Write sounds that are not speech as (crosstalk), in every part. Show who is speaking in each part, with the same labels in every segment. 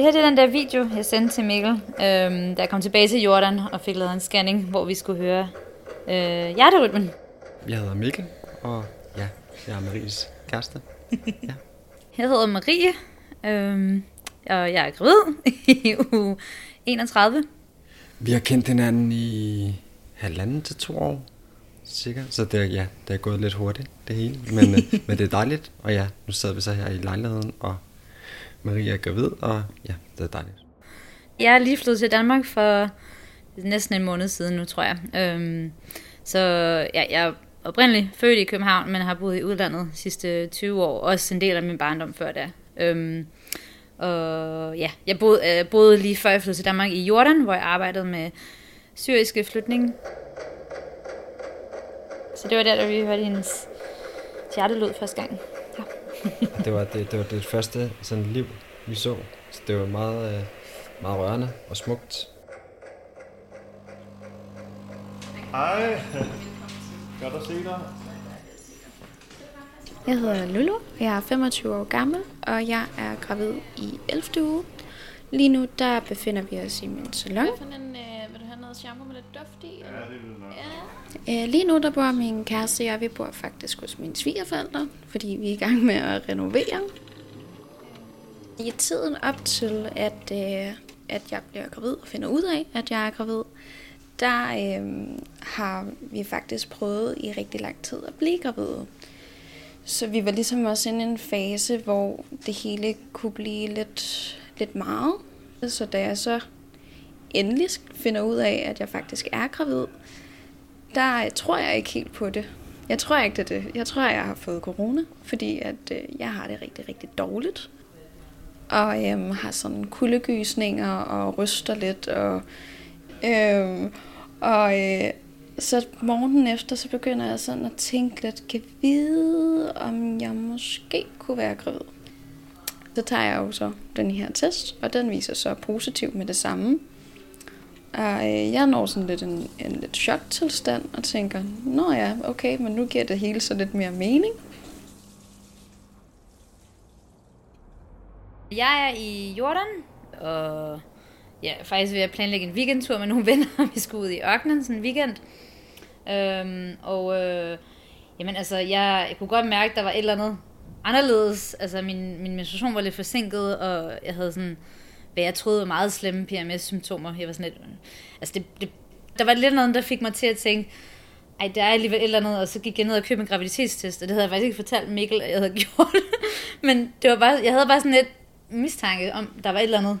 Speaker 1: Det her det er den der video, jeg sendte til Mikkel, øhm, da jeg kom tilbage til Jordan og fik lavet en scanning, hvor vi skulle høre øh, hjerterytmen.
Speaker 2: Jeg hedder Mikkel, og ja, jeg er Maries kæreste. (laughs) Ja.
Speaker 1: Jeg hedder Marie, øhm, og jeg er gravid (laughs) i uge 31.
Speaker 2: Vi har kendt hinanden i halvanden til to år, cirka. Så det er, ja, det er gået lidt hurtigt, det hele. Men, (laughs) øh, men det er dejligt, og ja, nu sidder vi så her i lejligheden, og Maria er gravid, og ja, det er dejligt.
Speaker 1: Jeg er lige flyttet til Danmark for næsten en måned siden nu, tror jeg. Øhm, så ja, jeg er oprindeligt født i København, men har boet i udlandet de sidste 20 år. Også en del af min barndom før da. Øhm, og ja, jeg boede, øh, boede lige før jeg flyttede til Danmark i Jordan, hvor jeg arbejdede med syriske flytning. Så det var der, da vi hørte hendes hjertelyd første gang. (laughs)
Speaker 2: Det var det, det var det første sådan liv, vi så. Så det var meget, øh, meget rørende og smukt.
Speaker 3: Hej. Godt at se dig.
Speaker 4: Jeg hedder Lulu, jeg er 25 år gammel, og jeg er gravid i 11. uge. Lige nu der befinder vi os i min salon.
Speaker 5: Hvad for en, øh, vil du have noget shampoo med lidt duft i? Eller?
Speaker 3: Ja, det vil nok.
Speaker 5: Ja.
Speaker 4: Øh, Lige nu der bor min kæreste og jeg, vi bor faktisk hos mine svigerforældre, fordi vi er i gang med at renovere. I tiden op til, at, øh, at jeg bliver gravid og finder ud af, at jeg er gravid, der øh, har vi faktisk prøvet i rigtig lang tid at blive gravide. Så vi var ligesom også inde i en fase, hvor det hele kunne blive lidt, lidt meget. Så da jeg så endelig finder ud af, at jeg faktisk er gravid, der tror jeg ikke helt på det. Jeg tror ikke, det er det. Jeg tror, jeg har fået corona, fordi at, øh, jeg har det rigtig, rigtig dårligt. Og øh, har sådan kuldegysninger og ryster lidt. Og, øh, og øh, så morgenen efter, så begynder jeg sådan at tænke lidt, kan vide, om jeg måske kunne være gravid. Så tager jeg jo så den her test, og den viser så positiv med det samme. Og øh, jeg når sådan lidt en, en lidt choktilstand og tænker, nå ja, okay, men nu giver det hele så lidt mere mening.
Speaker 1: Jeg er i Jordan, og ja, faktisk ved at planlægge en weekendtur med nogle (laughs) venner. Vi skulle ud i ørkenen sådan en weekend. Øhm, og øh, jamen altså, jeg, jeg kunne godt mærke, at der var et eller andet anderledes. Altså, min, min menstruation var lidt forsinket, og jeg havde sådan, hvad jeg troede var meget slemme PMS-symptomer. Jeg var sådan lidt, altså det, det, der var lidt noget, der fik mig til at tænke, ej, der er alligevel et eller andet, og så gik jeg ned og købte en graviditetstest, og det havde jeg faktisk ikke fortalt Mikkel, at jeg havde (laughs) gjort. Men det var bare, jeg havde bare sådan lidt mistanke om, der var et eller andet.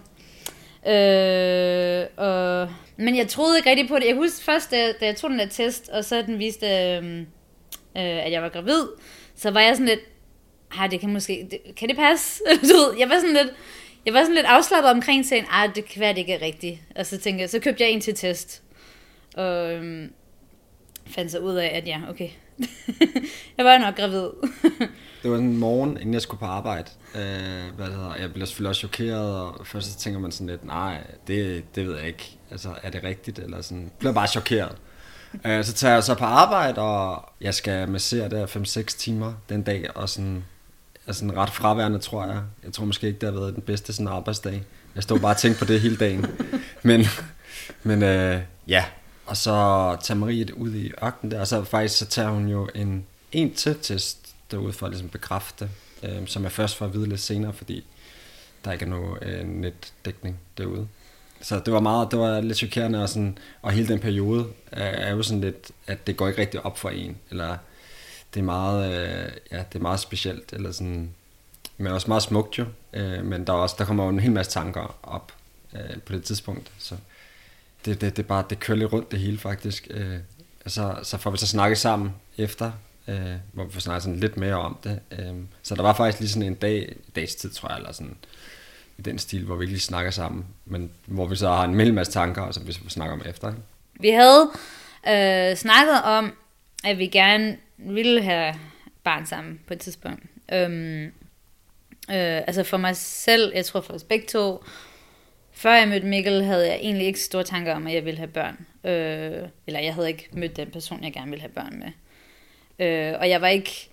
Speaker 1: Øh, og, men jeg troede ikke rigtig på det. Jeg husker først, da, da jeg tog den der test, og så den viste, øh, øh, at jeg var gravid, så var jeg sådan lidt, ej, det kan måske, det, kan det passe? (laughs) du ved, jeg var sådan lidt, jeg var sådan lidt afslappet omkring sagen, ah, det kan være, det ikke er rigtigt. Og så tænkte jeg, så købte jeg en til test. Og øhm, fandt så ud af, at ja, okay. (laughs) jeg var nok gravid.
Speaker 2: Det var en morgen, inden jeg skulle på arbejde. Øh, hvad det hedder. Jeg blev selvfølgelig også chokeret, og først så tænker man sådan lidt, nej, det, det ved jeg ikke. Altså, er det rigtigt? Eller sådan. Jeg blev bare chokeret. Øh, så tager jeg så på arbejde, og jeg skal massere der 5-6 timer den dag, og sådan, er sådan ret fraværende, tror jeg. Jeg tror måske ikke, det har været den bedste sådan arbejdsdag. Jeg stod bare og tænkte på det hele dagen. (laughs) Men, men øh, ja, og så tager Marie det ud i ørkenen der, og så faktisk så tager hun jo en, en til test derude for at ligesom bekræfte, øh, som jeg først får at vide lidt senere, fordi der ikke er nogen øh, netdækning derude. Så det var meget, det var lidt chokerende, og, sådan, og hele den periode er, er jo sådan lidt, at det går ikke rigtig op for en, eller det er meget, øh, ja, det er meget specielt, eller sådan, men også meget smukt jo, øh, men der, er også, der kommer jo en hel masse tanker op øh, på det tidspunkt, så det, det, det, bare, det kører lidt rundt det hele faktisk. Øh, så, så får vi så snakket sammen efter, øh, hvor vi får snakket sådan lidt mere om det. Øh, så der var faktisk lige sådan en dag, dags tid, tror jeg, eller sådan i den stil, hvor vi ikke lige snakker sammen, men hvor vi så har en hel masse tanker, og så vi så snakker om efter. Ikke?
Speaker 1: Vi havde øh, snakket om, at vi gerne ville have barn sammen på et tidspunkt. Øhm, øh, altså for mig selv, jeg tror for os begge to, før jeg mødte Mikkel, havde jeg egentlig ikke store tanker om, at jeg ville have børn. Øh, eller jeg havde ikke mødt den person, jeg gerne ville have børn med. Øh, og jeg var ikke...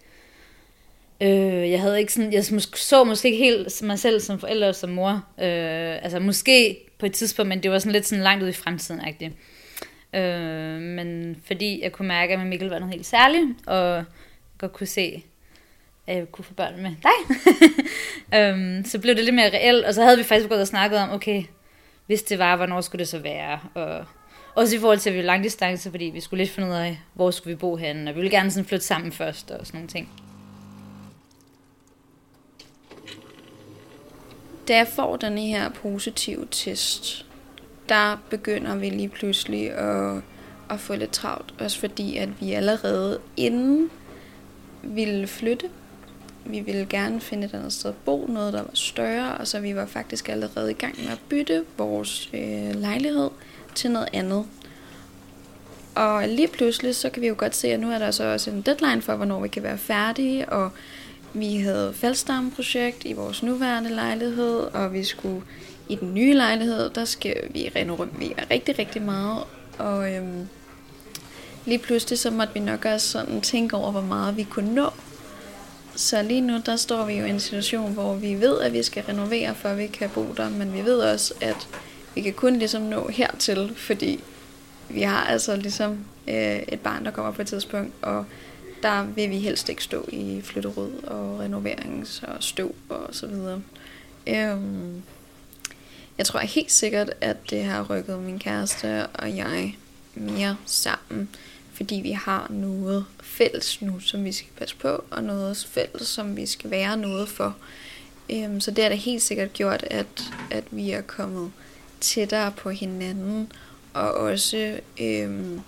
Speaker 1: Øh, jeg havde ikke sådan, jeg så måske ikke helt mig selv som forælder og som mor. Øh, altså måske på et tidspunkt, men det var sådan lidt sådan langt ud i fremtiden -agtigt. Øh, men fordi jeg kunne mærke, at med Mikkel var noget helt særligt, og godt kunne se, at jeg kunne få børn med dig. (laughs) øhm, så blev det lidt mere reelt, og så havde vi faktisk gået og snakket om, okay, hvis det var, hvornår skulle det så være? Og også i forhold til, at vi var langdistance, fordi vi skulle lidt finde ud af, hvor skulle vi bo henne, og vi ville gerne sådan flytte sammen først og sådan nogle ting.
Speaker 4: Da jeg får den her positive test, der begynder vi lige pludselig at, at få lidt travlt. Også fordi, at vi allerede inden ville flytte, vi ville gerne finde et andet sted at bo, noget der var større, og så vi var faktisk allerede i gang med at bytte vores øh, lejlighed til noget andet. Og lige pludselig, så kan vi jo godt se, at nu er der så også en deadline for, hvornår vi kan være færdige, og vi havde faldstammeprojekt i vores nuværende lejlighed, og vi skulle i den nye lejlighed, der skal vi renovere rigtig, rigtig meget. Og øhm, lige pludselig så måtte vi nok også sådan tænke over, hvor meget vi kunne nå. Så lige nu, der står vi jo i en situation, hvor vi ved, at vi skal renovere, før vi kan bo der, men vi ved også, at vi kan kun ligesom nå hertil, fordi vi har altså ligesom øh, et barn, der kommer på et tidspunkt, og der vil vi helst ikke stå i flytterod og renoverings og støv og så videre. Øhm, jeg tror helt sikkert, at det har rykket min kæreste og jeg mere sammen, fordi vi har noget fælles nu, som vi skal passe på, og noget fælles, som vi skal være noget for. Øhm, så det har da helt sikkert gjort, at, at vi er kommet tættere på hinanden, og også øhm,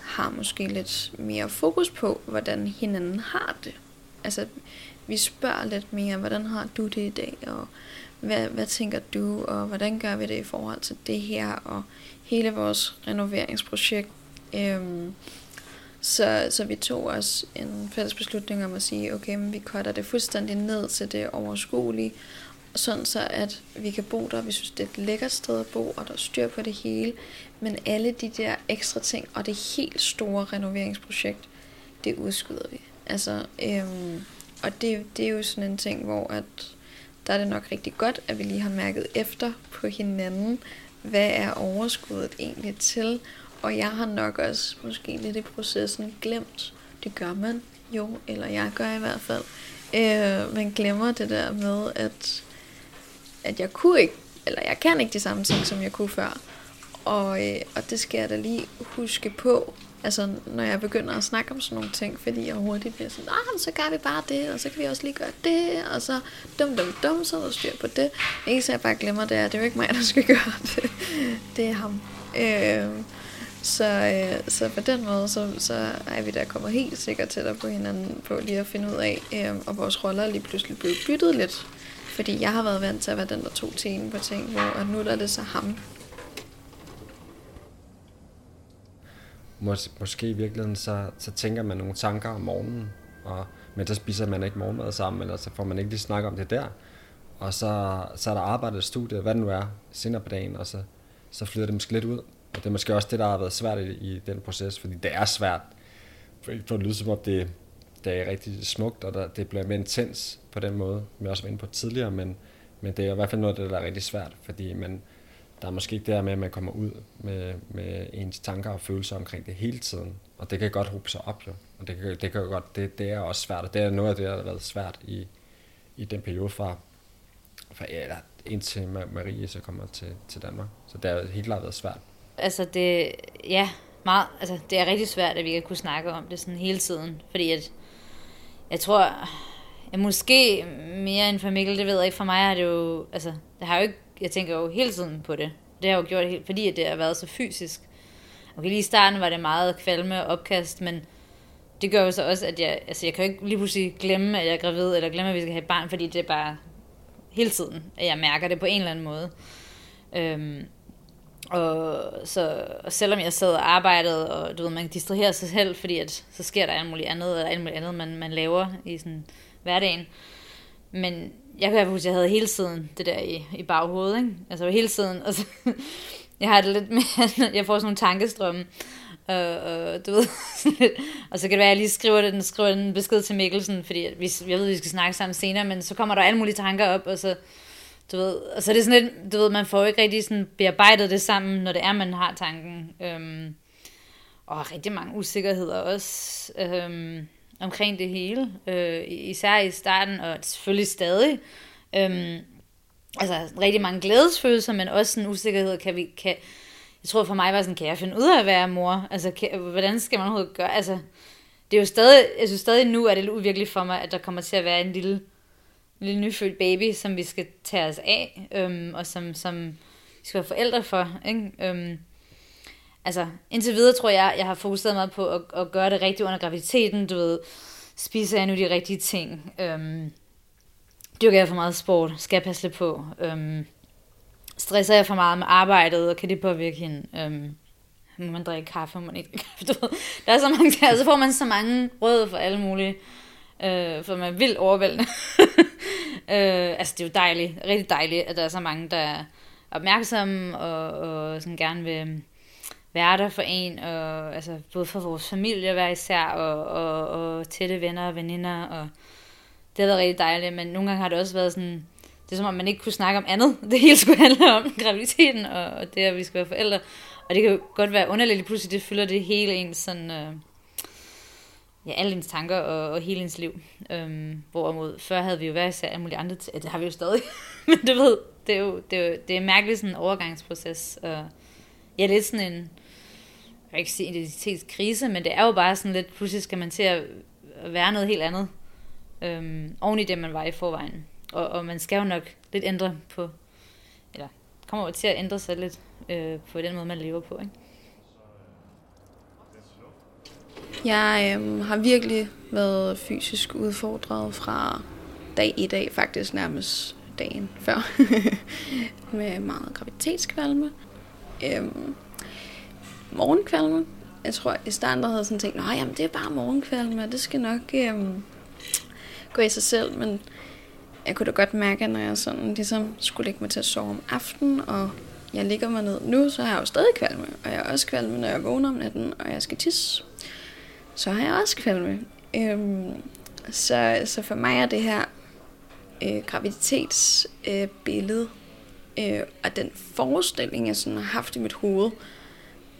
Speaker 4: har måske lidt mere fokus på, hvordan hinanden har det. Altså, vi spørger lidt mere, hvordan har du det i dag, og hvad, hvad tænker du, og hvordan gør vi det i forhold til det her, og hele vores renoveringsprojekt. Øhm, så, så vi tog os en fælles beslutning om at sige, okay, men vi cutter det fuldstændig ned til det overskuelige, sådan så at vi kan bo der. Vi synes, det er et lækkert sted at bo, og der er styr på det hele. Men alle de der ekstra ting, og det helt store renoveringsprojekt, det udskyder vi. Altså, øhm, og det, det er jo sådan en ting, hvor at, der er det nok rigtig godt, at vi lige har mærket efter på hinanden, hvad er overskuddet egentlig til, og jeg har nok også måske lidt i processen glemt, det gør man jo, eller jeg gør i hvert fald, øh, man glemmer det der med, at, at jeg kunne ikke, eller jeg kan ikke de samme ting, som jeg kunne før. Og, øh, og det skal jeg da lige huske på, altså når jeg begynder at snakke om sådan nogle ting, fordi jeg hurtigt bliver sådan, ah, så gør vi bare det, og så kan vi også lige gøre det, og så dum dum dum, så er der styr på det. Ikke så jeg bare glemmer det, er, det er jo ikke mig, der skal (laughs) gøre det. Det er ham. Øh, så, øh, så på den måde, så, så er vi der kommer helt sikkert tættere på hinanden på lige at finde ud af, øh, og vores roller lige pludselig blevet byttet lidt. Fordi jeg har været vant til at være den, der tog tenen på ting, hvor at nu er det så ham,
Speaker 2: Mås- måske i virkeligheden, så, så tænker man nogle tanker om morgenen, og, men så spiser man ikke morgenmad sammen, eller så får man ikke lige snakket om det der. Og så, så er der arbejdet studie, hvad det nu er, senere på dagen, og så, så flyder det måske lidt ud. Og det er måske også det, der har været svært i, i den proces, fordi det er svært. For, for at som om det, det er rigtig smukt, og der, det bliver mere intens på den måde, som jeg også var inde på tidligere, men, men det er i hvert fald noget af det, der er rigtig svært, fordi man, der er måske ikke det der med, at man kommer ud med, med ens tanker og følelser omkring det hele tiden. Og det kan godt hobe sig op jo. Og det kan, det kan godt, det, det er også svært. Og det er noget af det, der har været svært i, i den periode fra, fra ja, indtil Marie så kommer til, til Danmark. Så det har helt klart været svært.
Speaker 1: Altså det, ja, meget, altså det er rigtig svært, at vi kan kunne snakke om det sådan hele tiden. Fordi at, jeg tror, at måske mere end for Mikkel, det ved jeg ikke, for mig er det jo, altså, det har jo ikke jeg tænker jo hele tiden på det. Det har jo gjort helt, fordi det har været så fysisk. Okay, lige i starten var det meget kvalme og opkast, men det gør jo så også, at jeg, altså jeg kan jo ikke lige pludselig glemme, at jeg er gravid, eller glemme, at vi skal have et barn, fordi det er bare hele tiden, at jeg mærker det på en eller anden måde. Øhm, og, så, og selvom jeg sad og arbejdede, og du ved, man distraherer sig selv, fordi at, så sker der alt muligt andet, eller alt muligt andet, man, man laver i sådan hverdagen. Men jeg kan huske, at jeg havde hele tiden det der i, i baghovedet, ikke? Altså hele tiden, og så, (laughs) jeg har det lidt med, jeg får sådan nogle tankestrømme, Og, og, du ved, (laughs) og så kan det være, at jeg lige skriver, den, skriver den besked til Mikkelsen, fordi vi, jeg ved, at vi skal snakke sammen senere, men så kommer der alle mulige tanker op, og så, du ved, og så er det sådan lidt, du ved, man får ikke rigtig sådan bearbejdet det sammen, når det er, man har tanken. Øhm, og rigtig mange usikkerheder også øhm, omkring det hele, øh, især i starten, og selvfølgelig stadig. Øhm, altså rigtig mange glædesfølelser, men også en usikkerhed, kan vi, kan, jeg tror for mig var sådan, kan jeg finde ud af at være mor? Altså, kan, hvordan skal man overhovedet gøre? Altså, det er jo stadig, jeg synes stadig nu er det uvirkeligt for mig, at der kommer til at være en lille, en lille nyfødt baby, som vi skal tage os af, øhm, og som, som vi skal være forældre for. Ikke? Øhm, altså, indtil videre tror jeg, jeg har fokuseret meget på at, at gøre det rigtigt under graviditeten, du ved, spiser jeg nu de rigtige ting, øhm, dyrker jeg for meget sport, skal jeg passe lidt på, øhm, stresser jeg for meget med arbejdet, og kan det påvirke hende? Øhm, må man drikke kaffe, må man ikke drikke kaffe? Du ved. Der er så mange ting, og så får man så mange råd for alle mulige, øh, for man vil overvældende. (laughs) øh, altså, det er jo dejligt, rigtig dejligt, at der er så mange, der er opmærksomme, og, og sådan gerne vil være der for en, og, altså, både for vores familie hver især, og, og, og tætte venner og veninder, og det har været rigtig dejligt, men nogle gange har det også været sådan, det er som om, man ikke kunne snakke om andet. (laughs) Det hele skulle handle om graviditeten, og, og det, at vi skal være forældre. Og det kan jo godt være underligt, pludselig det fylder det hele ens sådan... Øh, ja, alle ens tanker og, og hele ens liv. Øhm, hvorimod før havde vi jo været især alle mulige andre til, det har vi jo stadig. (laughs) Men du ved, det er jo, det er jo det er en mærkelig sådan overgangsproces. Og ja, lidt sådan en, jeg vil ikke sige identitetskrise, men det er jo bare sådan lidt, pludselig skal man til at være noget helt andet. Øhm, oven i det, man var i forvejen. Og, og man skal jo nok lidt ændre på, eller kommer jo til at ændre sig lidt øh, på den måde, man lever på. Ikke?
Speaker 4: Jeg øhm, har virkelig været fysisk udfordret fra dag i dag, faktisk nærmest dagen før, (laughs) med meget graviditetskvalme. Øhm, morgenkvalme. Jeg tror, i starten der havde sådan tænkt, nej, jamen det er bare morgenkvalme, det skal nok øhm, gå i sig selv, men jeg kunne da godt mærke, når jeg sådan ligesom skulle lægge mig til at sove om aftenen, og jeg ligger mig ned nu, så har jeg jo stadig kvalme, og jeg har også kvalme, når jeg vågner om natten, og jeg skal tisse. Så har jeg også kvalme. Øhm, så, så for mig er det her øh, graviditetsbillede, øh, øh, og den forestilling, jeg sådan har haft i mit hoved,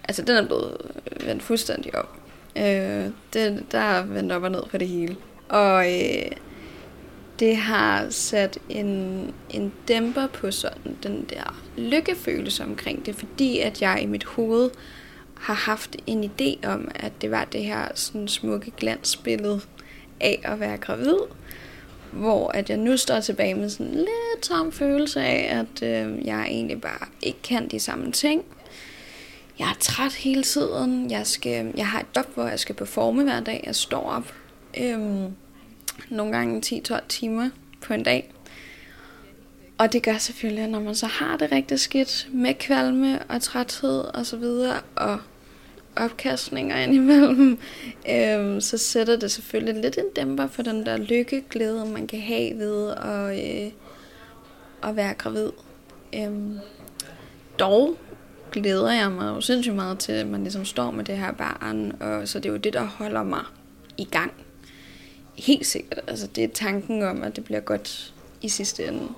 Speaker 4: altså den er blevet øh, vendt fuldstændig op. Øh, det, der er vendt op og ned på det hele. Og øh, det har sat en, en dæmper på sådan den der lykkefølelse omkring det, fordi at jeg i mit hoved har haft en idé om, at det var det her sådan smukke glansbillede af at være gravid, hvor at jeg nu står tilbage med sådan en lidt tom følelse af, at øh, jeg egentlig bare ikke kan de samme ting. Jeg er træt hele tiden. Jeg, skal, jeg har et job, hvor jeg skal performe hver dag. Jeg står op. øhm, nogle gange 10-12 timer på en dag. Og det gør selvfølgelig, at når man så har det rigtig skidt med kvalme og træthed og så videre, og opkastninger indimellem, (laughs) øhm, så sætter det selvfølgelig lidt en dæmper for den der lykkeglæde, man kan have ved at, øh, at være gravid. Øhm, dog glæder jeg mig jo sindssygt meget til, at man ligesom står med det her barn, og så det er jo det, der holder mig i gang Helt sikkert. Altså, det er tanken om, at det bliver godt i sidste ende.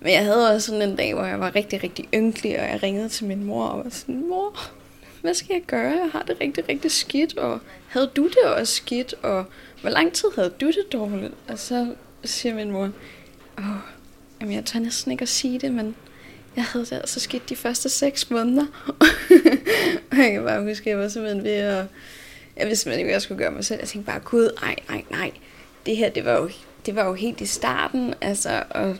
Speaker 4: Men jeg havde også sådan en dag, hvor jeg var rigtig, rigtig ynkelig, og jeg ringede til min mor og var sådan, mor, hvad skal jeg gøre? Jeg har det rigtig, rigtig skidt, og havde du det også skidt, og hvor lang tid havde du det dårligt? Og så siger min mor, åh, jamen jeg tør næsten ikke at sige det, men jeg havde det altså skidt de første seks måneder. (laughs) og jeg kan bare huske, at jeg var simpelthen ved at jeg vidste simpelthen ikke, hvad jeg skulle gøre mig selv. Jeg tænkte bare, gud, nej, nej, nej. Det her, det var jo, det var jo helt i starten, altså, og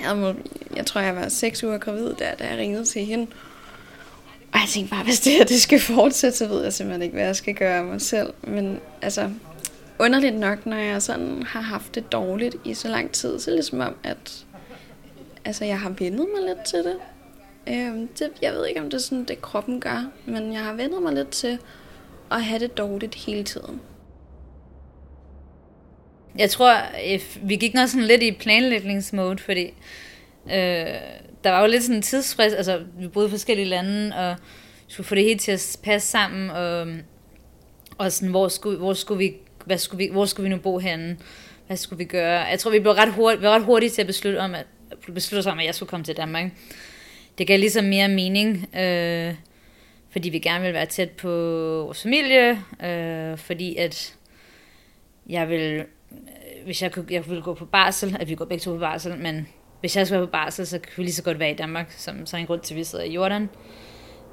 Speaker 4: jeg, havde, jeg tror, jeg var seks uger gravid, der, da jeg ringede til hende. Og jeg tænkte bare, hvis det her det skal fortsætte, så ved jeg simpelthen ikke, hvad jeg skal gøre af mig selv. Men altså, underligt nok, når jeg sådan har haft det dårligt i så lang tid, så er det ligesom om, at altså, jeg har vendet mig lidt til det. Øhm, det. Jeg ved ikke, om det er sådan, det kroppen gør, men jeg har vendet mig lidt til at have det dårligt hele tiden.
Speaker 1: Jeg tror, vi gik nok sådan lidt i planlægningsmode, fordi øh, der var jo lidt sådan en tidsfrist, altså vi boede i forskellige lande, og skulle få det hele til at passe sammen, og, og sådan, hvor skulle, hvor skulle vi, hvad skulle vi, hvor skulle vi nu bo henne? Hvad skulle vi gøre? Jeg tror, vi blev ret hurtigt, vi var ret hurtigt til at beslutte, om, at, besluttede sig om, at jeg skulle komme til Danmark. Det gav ligesom mere mening, øh, fordi vi gerne ville være tæt på vores familie, øh, fordi at jeg vil, øh, hvis jeg, kunne, jeg ville gå på barsel, at vi går begge to på barsel, men hvis jeg skulle være på barsel, så kunne vi lige så godt være i Danmark, som så en grund til, at vi sidder i Jordan.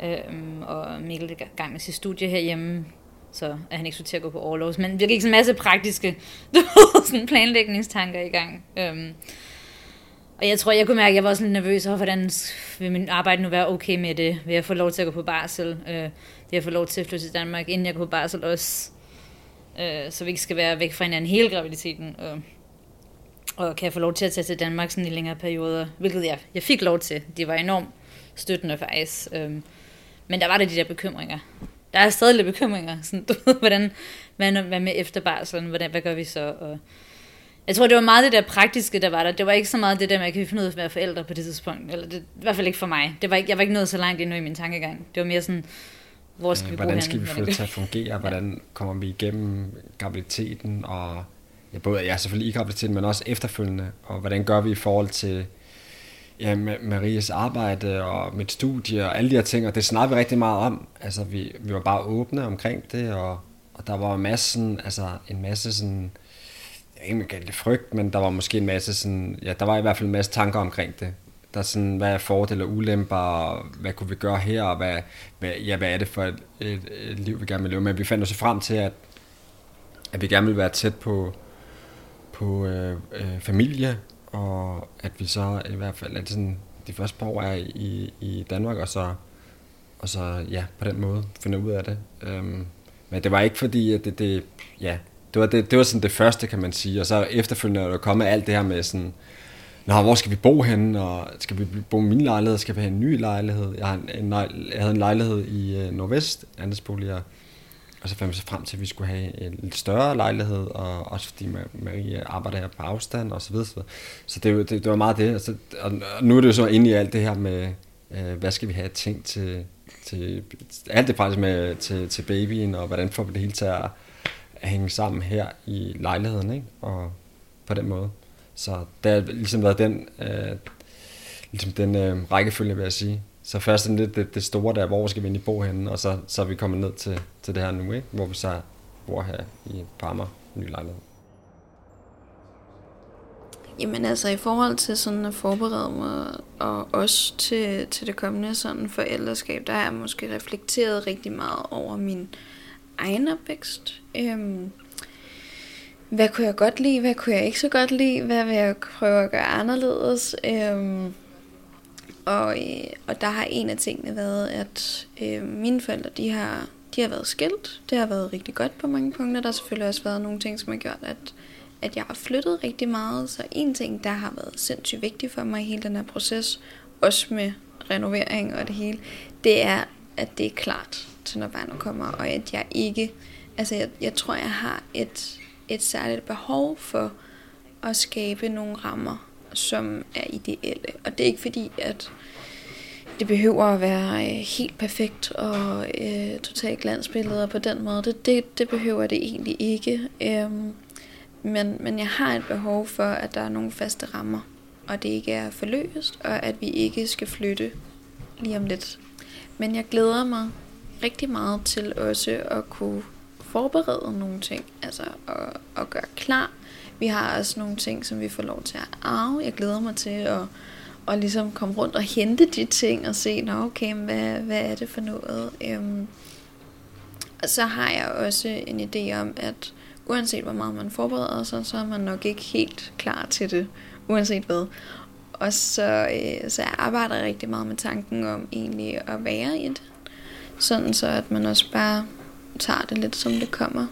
Speaker 1: Øh, og Mikkel er i gang med sit studie herhjemme, så er han ikke så til at gå på overlovs. Men vi gik sådan en masse praktiske (laughs) sådan planlægningstanker i gang. Øhm, og jeg tror, jeg kunne mærke, at jeg var også lidt nervøs over, hvordan vil min arbejde nu være okay med det? Vil jeg få lov til at gå på barsel? Øh, vil jeg få lov til at flytte til Danmark, inden jeg går på barsel også? Øh, så vi ikke skal være væk fra hinanden hele graviditeten. Og, og kan jeg få lov til at tage til Danmark sådan i længere perioder? Hvilket jeg, jeg fik lov til. Det var enormt støttende faktisk. Øh, men der var der de der bekymringer. Der er stadig lidt bekymringer. Sådan, du ved, hvordan, hvad, hvad med efter barselen? Hvordan, hvad gør vi så? Og, jeg tror, det var meget det der praktiske, der var der. Det var ikke så meget det der med, at kan finde ud af at være forældre på det tidspunkt. Eller det, i hvert fald ikke for mig. Det var ikke, jeg var ikke nået så langt endnu i min tankegang. Det var mere sådan, hvor skal vi
Speaker 2: Hvordan skal vi få det til at fungere? (laughs) Hvordan kommer vi igennem graviditeten? Og ja, både ja, selvfølgelig i graviditeten, men også efterfølgende. Og hvordan gør vi i forhold til ja, Ma- Maries arbejde og mit studie og alle de her ting, og det snakker vi rigtig meget om. Altså, vi, vi var bare åbne omkring det, og, og der var en masse, sådan, altså, en masse sådan, jeg man kaldte det frygt, men der var måske en masse sådan, ja, der var i hvert fald en masse tanker omkring det. Der er sådan, hvad er fordele og ulemper, og hvad kunne vi gøre her, og hvad, hvad, ja, hvad er det for et, et, et liv, vi gerne vil leve. Men vi fandt os frem til, at, at vi gerne vil være tæt på, på øh, øh, familie, og at vi så i hvert fald, at sådan, de første par år er i, i Danmark, og så, og så ja, på den måde finder ud af det. Øhm, men det var ikke fordi, at det, det ja, det var, det, det var sådan det første, kan man sige, og så efterfølgende er der kommet alt det her med sådan, Nå, hvor skal vi bo henne, og skal vi bo i min lejlighed, skal vi have en ny lejlighed? Jeg, har en, en, jeg havde en lejlighed i øh, Nordvest, andelsboliger, og så fandt vi så frem til, at vi skulle have en lidt større lejlighed, og også fordi Marie arbejder her på afstand, og så videre. Så det, det, det var meget det. Og, så, og nu er det jo så inde i alt det her med, øh, hvad skal vi have ting til, til alt det faktisk med til, til babyen, og hvordan får vi det hele til at hænge sammen her i lejligheden, ikke? og på den måde. Så det har ligesom været den, øh, ligesom den øh, rækkefølge, vil jeg sige. Så først er lidt det, det store der, hvor skal vi egentlig bo henne, og så, så er vi kommet ned til, til det her nu, ikke? hvor vi så bor her i Parma, ny lejlighed.
Speaker 4: Jamen altså i forhold til sådan at forberede mig, og også til, til det kommende sådan forældreskab, der har jeg måske reflekteret rigtig meget over min egen opvækst. Øhm, hvad kunne jeg godt lide, hvad kunne jeg ikke så godt lide, hvad vil jeg prøve at gøre anderledes. Øhm, og, øh, og der har en af tingene været, at øh, mine forældre, de har, de har været skilt. Det har været rigtig godt på mange punkter. Der har selvfølgelig også været nogle ting, som har gjort, at, at jeg har flyttet rigtig meget. Så en ting, der har været sindssygt vigtig for mig i hele den her proces, også med renovering og det hele, det er, at det er klart til når barnet kommer, og at jeg ikke, altså jeg, jeg tror, jeg har et, et særligt behov for at skabe nogle rammer, som er ideelle. Og det er ikke fordi, at det behøver at være øh, helt perfekt og øh, totalt glansbilleder på den måde. Det, det, det behøver det egentlig ikke. Øhm, men, men jeg har et behov for, at der er nogle faste rammer, og det ikke er forløst, og at vi ikke skal flytte lige om lidt. Men jeg glæder mig rigtig meget til også at kunne forberede nogle ting, altså at, at gøre klar. Vi har også nogle ting, som vi får lov til at arve. Jeg glæder mig til at, at ligesom komme rundt og hente de ting og se, Nå, okay, hvad, hvad er det for noget? Øhm, og så har jeg også en idé om, at uanset hvor meget man forbereder sig, så er man nok ikke helt klar til det, uanset hvad. Og så, øh, så jeg arbejder rigtig meget med tanken om egentlig at være i det. Sådan så, at man også bare tager det lidt som det kommer.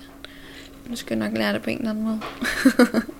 Speaker 4: Nu skal jeg nok lære det på en eller anden måde. (laughs)